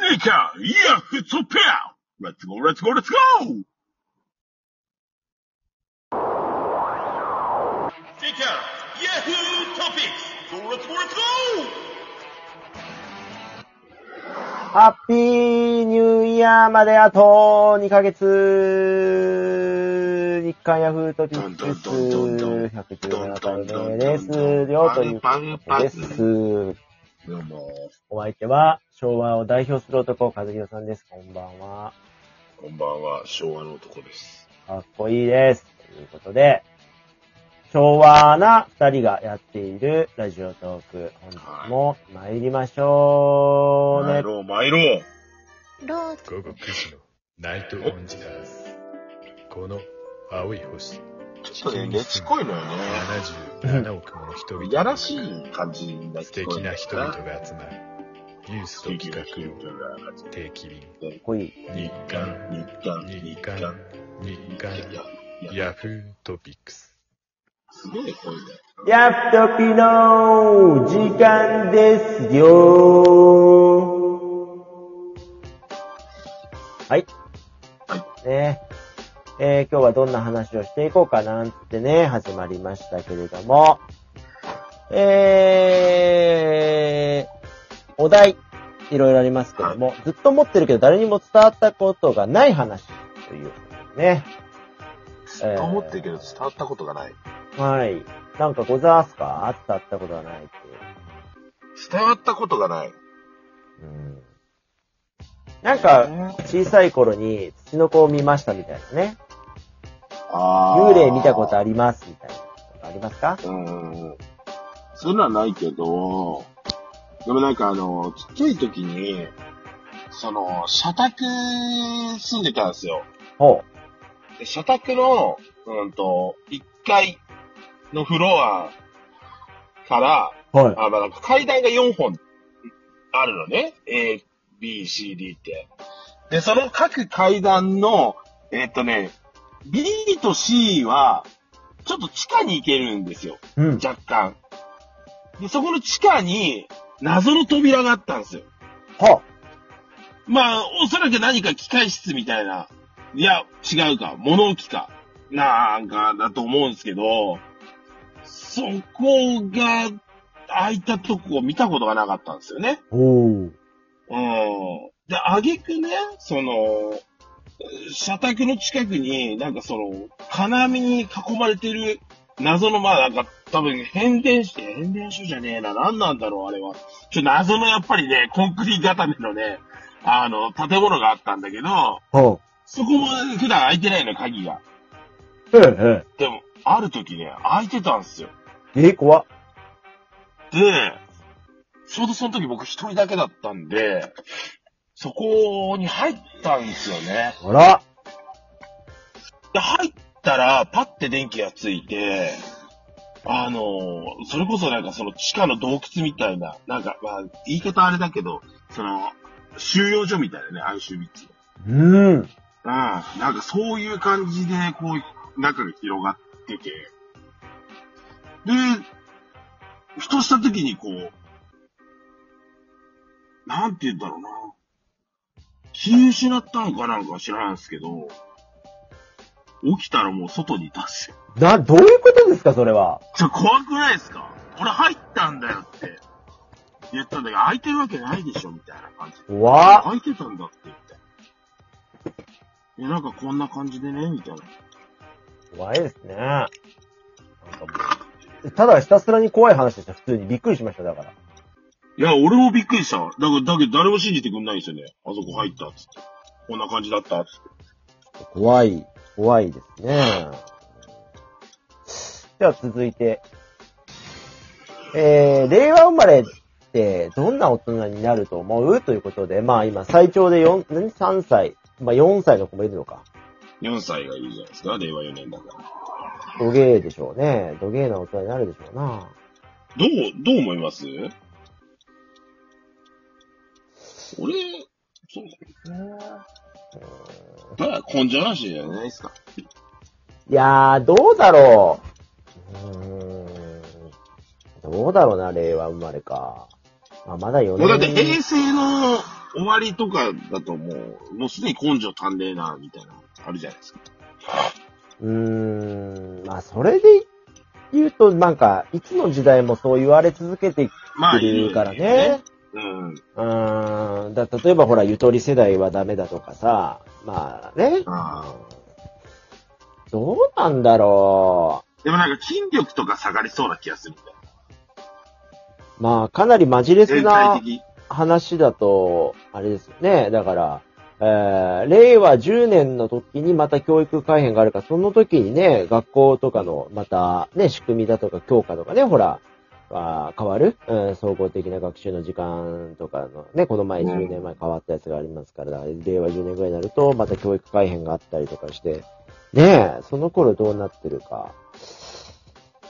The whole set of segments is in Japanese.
ネイチャー、ヤフッツオペアレッツゴー、レッツゴー、レッツゴーハッピーニューイヤーまであと2ヶ月日刊ヤフートピックス117回目です。両ということ。パンパンどうも、お相手は昭和を代表する男、和弘さんです。こんばんは。こんばんは、昭和の男です。かっこいいです。ということで、昭和な二人がやっているラジオトーク、本日も参りましょうね。参ろう、参ろう。ロー午後9時のナイトオンジャーズ。この青い星、ちょっとね、レチこいのよね。77億もの人々いやらしい感じが素敵な人々が集まる。ニュースと企画を定期便。日刊、日刊、日日刊刊。、日刊、ヤフートピックス。すごい声だよ。ヤフトピの時間ですよはい。はい。ねえー今日はどんな話をしていこうかなんてね、始まりましたけれども、えー、お題、いろいろありますけども、ずっと持ってるけど誰にも伝わったことがない話ということでね。えー思ってるけど伝わったことがない。はい。なんかございますか？あったあったことはないって。伝わったことがない。うん。なんか、小さい頃に土の子を見ましたみたいなね。あ幽霊見たことありますみたいなありますか？うん。そういうのはないけど、でもなんかあの、ちっちゃい時に、その、社宅住んでたんですよ。ほで社宅の、うんと、1階のフロアから、う。はい。あ、まあ、なんか階段が4本あるのね。A、B、C、D って。で、その各階段の、えっとね、B と C は、ちょっと地下に行けるんですよ。うん。若干。で、そこの地下に、謎の扉があったんですよ。はまあ、おそらく何か機械室みたいな。いや、違うか。物置か。なんか、だと思うんですけど、そこが、開いたとこを見たことがなかったんですよね。おー。うん。で、あげくね、その、社宅の近くに、なんかその、金網に囲まれてる謎の、まあなんか、多分変電所、変電所じゃねえな。何なんだろう、あれは。ちょ、謎のやっぱりね、コンクリ固めのね、あの、建物があったんだけど、ほそこも普段開いてないの、鍵が。でも、ある時ね、開いてたんですよ。え。え、怖っ。で、ちょうどその時僕一人だけだったんで、そこに入ったんですよね。あら。で、入ったら、パッて電気がついて、あの、それこそなんかその地下の洞窟みたいな、なんか、まあ、言い方あれだけど、その、収容所みたいなね、アウシュビッツの。うん。うん。なんかそういう感じで、こう、中が広がってて。で、ふとした時にこう、なんて言うんだろうな。気失ったのかなんか知らないんですけど、起きたらもう外にいたすよ。な、どういうことですか、それは？ちょ、怖くないですか？俺入ったんだよって言ったんだけど、開いてるわけないでしょみたいな感じで。怖っ。開いてたんだって言って。え、なんかこんな感じでね、みたいな。怖いですね。なんかもうただひたすらに怖い話でした、普通に。びっくりしました、だから。いや、俺もびっくりした。だから、だけど誰も信じてくんないんですよね。あそこ入ったっつって。こんな感じだったっつって。怖い、怖いですね。では続いて、えー、令和生まれってどんな大人になると思う？ということで、まあ今最長で4、何 ?3 歳。まあ4歳の子もいるのか。4歳がいいじゃないですか。令和4年だから。ドゲーでしょうね。ドゲーな大人になるでしょうな。どう、どう思います？俺、そうだね。だから根性なしじゃないですか。いやー、どうだろう。うーん。どうだろうな、令和生まれか。まあ、まだ4もうだって年。平成の終わりとかだともう、もうすでに根性足んねえな、みたいな、あるじゃないですか。うーん、まあ、それで言うと、なんか、いつの時代もそう言われ続けてきまあ、てるからね。うん。うーん、だ例えばほら、ゆとり世代はダメだとかさ、まあね。あどうなんだろでもなんか筋力とか下がりそうな気がするんだよ。う。まあ、かなりマジレス全な。話だと、あれですよね。だから、えー、令和10年の時にまた教育改変があるから、その時にね、学校とかのまたね、仕組みだとか教科とかね、ほら、あー変わる、うん、総合的な学習の時間とかのね、この前うん10年前変わったやつがありますから、令和10年ぐらいになると、また教育改変があったりとかして、ねえ、その頃どうなってるか。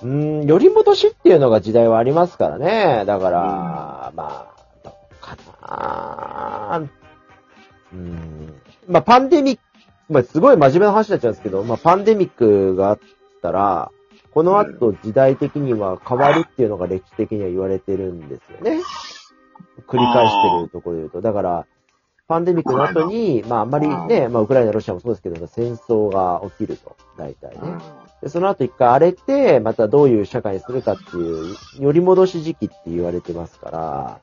うーん、寄り戻しっていうのが時代はありますからね。だから、まあ、どうかなうーん。まあ、パンデミック、まあ、すごい真面目な話になっちゃうんですけど、まあ、パンデミックがあったら、この後時代的には変わるっていうのが歴史的には言われてるんですよね。繰り返してるところで言うと。だから、パンデミックの後に、まああんまりね、まあウクライナ、ロシアもそうですけど、戦争が起きると、大体ね。うんで、その後一回荒れて、またどういう社会にするかっていう、より戻し時期って言われてますから、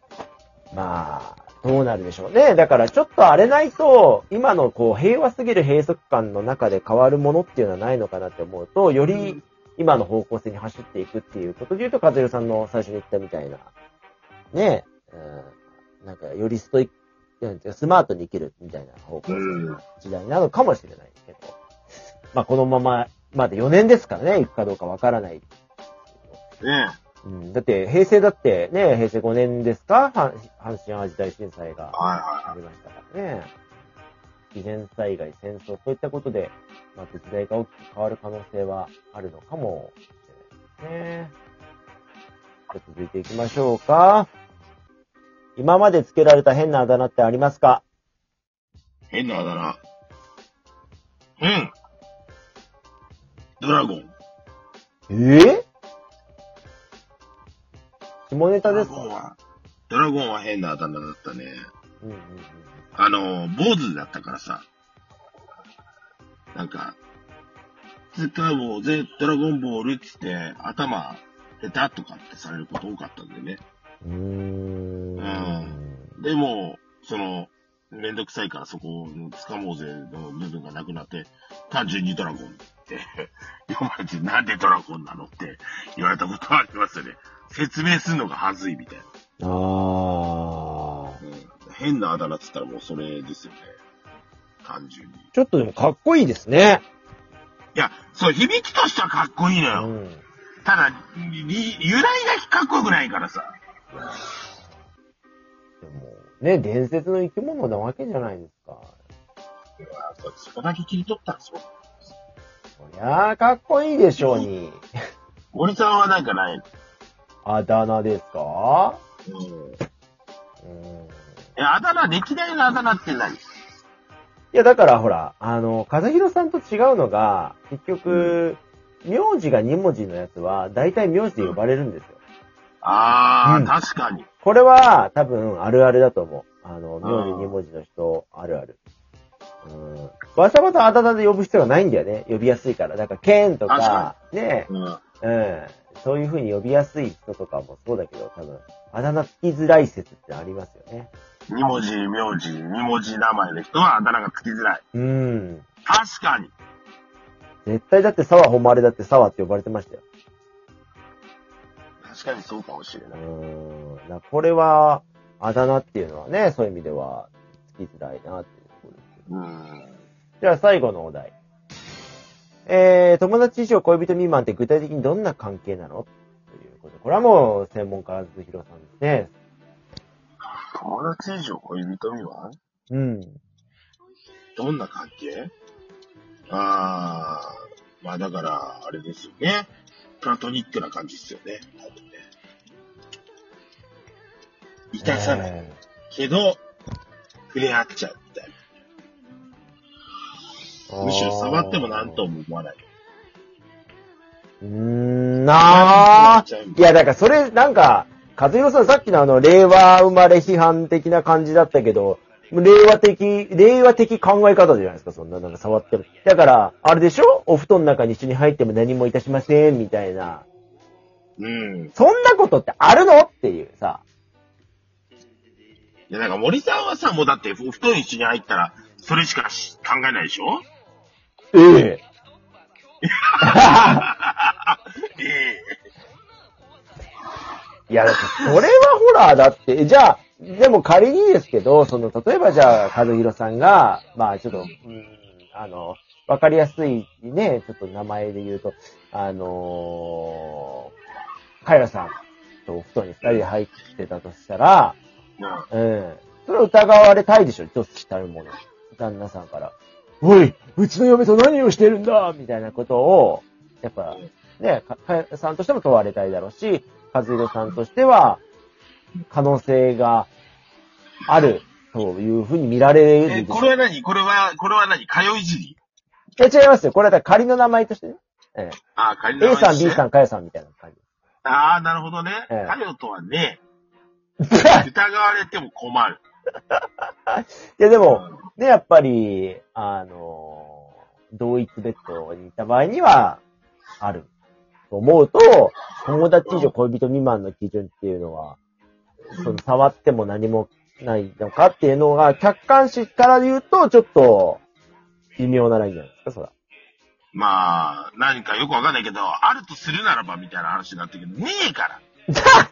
まあ、どうなるでしょうね。だからちょっと荒れないと、今のこう、平和すぎる閉塞感の中で変わるものっていうのはないのかなって思うと、より今の方向性に走っていくっていうことで言うと、和代さんの最初に言ったみたいな、ね、うん、なんかよりストイック、スマートに生きるみたいな方向性の時代なのかもしれないけど、まあこのまま、まだ4年ですからね、行くかどうかわからない。ねうん、だって、平成だってね、平成5年ですか？阪阪神淡路大震災がありましたからね。自然災害、戦争、そういったことで、また時代が大きく変わる可能性はあるのかもしれないですね。じゃあ続いていきましょうか。今まで付けられた変なあだ名ってありますか？い。変なあだ名。変。ドラゴン。え？え下ネタですか？ゴンは、ドラゴンは変なあだ名だったね。うんうんうん。あの、坊主だったからさ。なんか、使うもぜ、ドラゴンボールっつって、頭、下手とかってされること多かったんでね。うーん。でも、その、めんどくさいからそこを掴もうぜの部分がなくなって、単純にドラゴンって 読まれて、なんでドラゴンなのって言われたことはありますよね。説明するのがはずいみたいな。ああ。うん、変なあだ名っつったらもうそれですよね。単純に。いちょっとでもかっこいいですね。や、そう、響きとしてはかっこいいのよ。うん。ただ、り由来がかっこよくないからさ。でも、ね、伝説の生き物なわけじゃないですか。いやそこだけ切り取ったらそう。そりゃあ、かっこいいでしょうに。森さんはなんかないの？あだ名ですか？うん。うん。え、あだ名、歴代のあだ名って何？いや、だからほら、あの、和弘さんと違うのが、結局、名字が2文字のやつは、大体名字で呼ばれるんですよ。あー、うん確かに。これは、多分、あるあるだと思う。あの、名字2文字の人、あるある。うん。わざわざあだ名で呼ぶ必要がないんだよね。呼びやすいから。だから、ケンと確かか、ね、うん。うん。そういう風に呼びやすい人とかもそうだけど、多分、あだ名つきづらい説ってありますよね。二文字、名字、二文字名前の人はあだ名がつきづらい。うん。確かに。絶対だって沢誉れだって沢って呼ばれてましたよ。確かにそうかもしれうない。ーん。だこれは、あだ名っていうのはね、そういう意味では、つきづらいなっていうところです。うん。じゃあ最後のお題。えー、友達以上恋人未満って具体的にどんな関係なの？ということで。これはもう、専門家、ずひろさんですね。友達以上恋人未満？うん。どんな関係？あー、まあだから、あれですよね。プラトニックな感じですよね。多分ね。いたさない。えけど、触れ合っちゃうみたいーな。むしろ触っても何とも思わない。うーん、なあ。いや、だからそれ、なんか、和弘さんさっきのあの、令和生まれ批判的な感じだったけど、令和的、令和的考え方じゃないですか、そんな、なんか触っても。だから、あれでしょ？お布団の中に一緒に入っても何もいたしません、みたいな。うん。そんなことってあるの？っていうさ。いや、なんか森さんはさ、もうだって、お布団一緒に入ったら、それしかし考えないでしょ？ええ。ええいや、だって、それはほら、だって、じゃあ、でも仮にですけど、その、例えばじゃあ、和弘さんが、まあ、ちょっと、うん、あの、わかりやすいね、ちょっと名前で言うと、あのー、カイラさんとお布団に二人入ってたとしたら、うん。それは疑われたいでしょ、一つしたるもの。旦那さんから。おい、うちの嫁と何をしてるんだみたいなことを、やっぱ、ね、か、さんとしても問われたいだろうし、和弘さんとしては、可能性があるというふうに見られるえ、これは何？これは、これは何？通いじり？いや、違いますよ。これは仮の名前としてね。えああ、仮え、A さん、B ん。さん、かやさんみたいな感じ。ああ、なるほどね。ええかよとはね、疑われても困る。いや、でも、ね、やっぱり、あの、同一ベッドにいた場合には、ある。と思うと、友達以上恋人未満の基準っていうのは、その触っても何もないのかっていうのが、客観視から言うと、ちょっと、微妙なラインじゃないですか、そら。まあ、何かよくわかんないけど、あるとするならばみたいな話になってるけど、ねえから。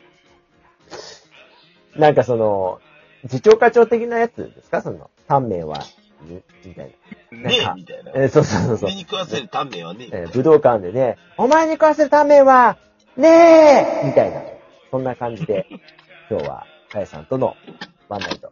なんかその、次長課長的なやつですか？その、短命は、みみたいな。ねえみたいな。えーそうそうそうそう俺。に食わせる短命はねえ。えー武道館でね、お前に食わせるためは、ねえみたいな。そんな感じで、今日は、かやさんとのワンナイト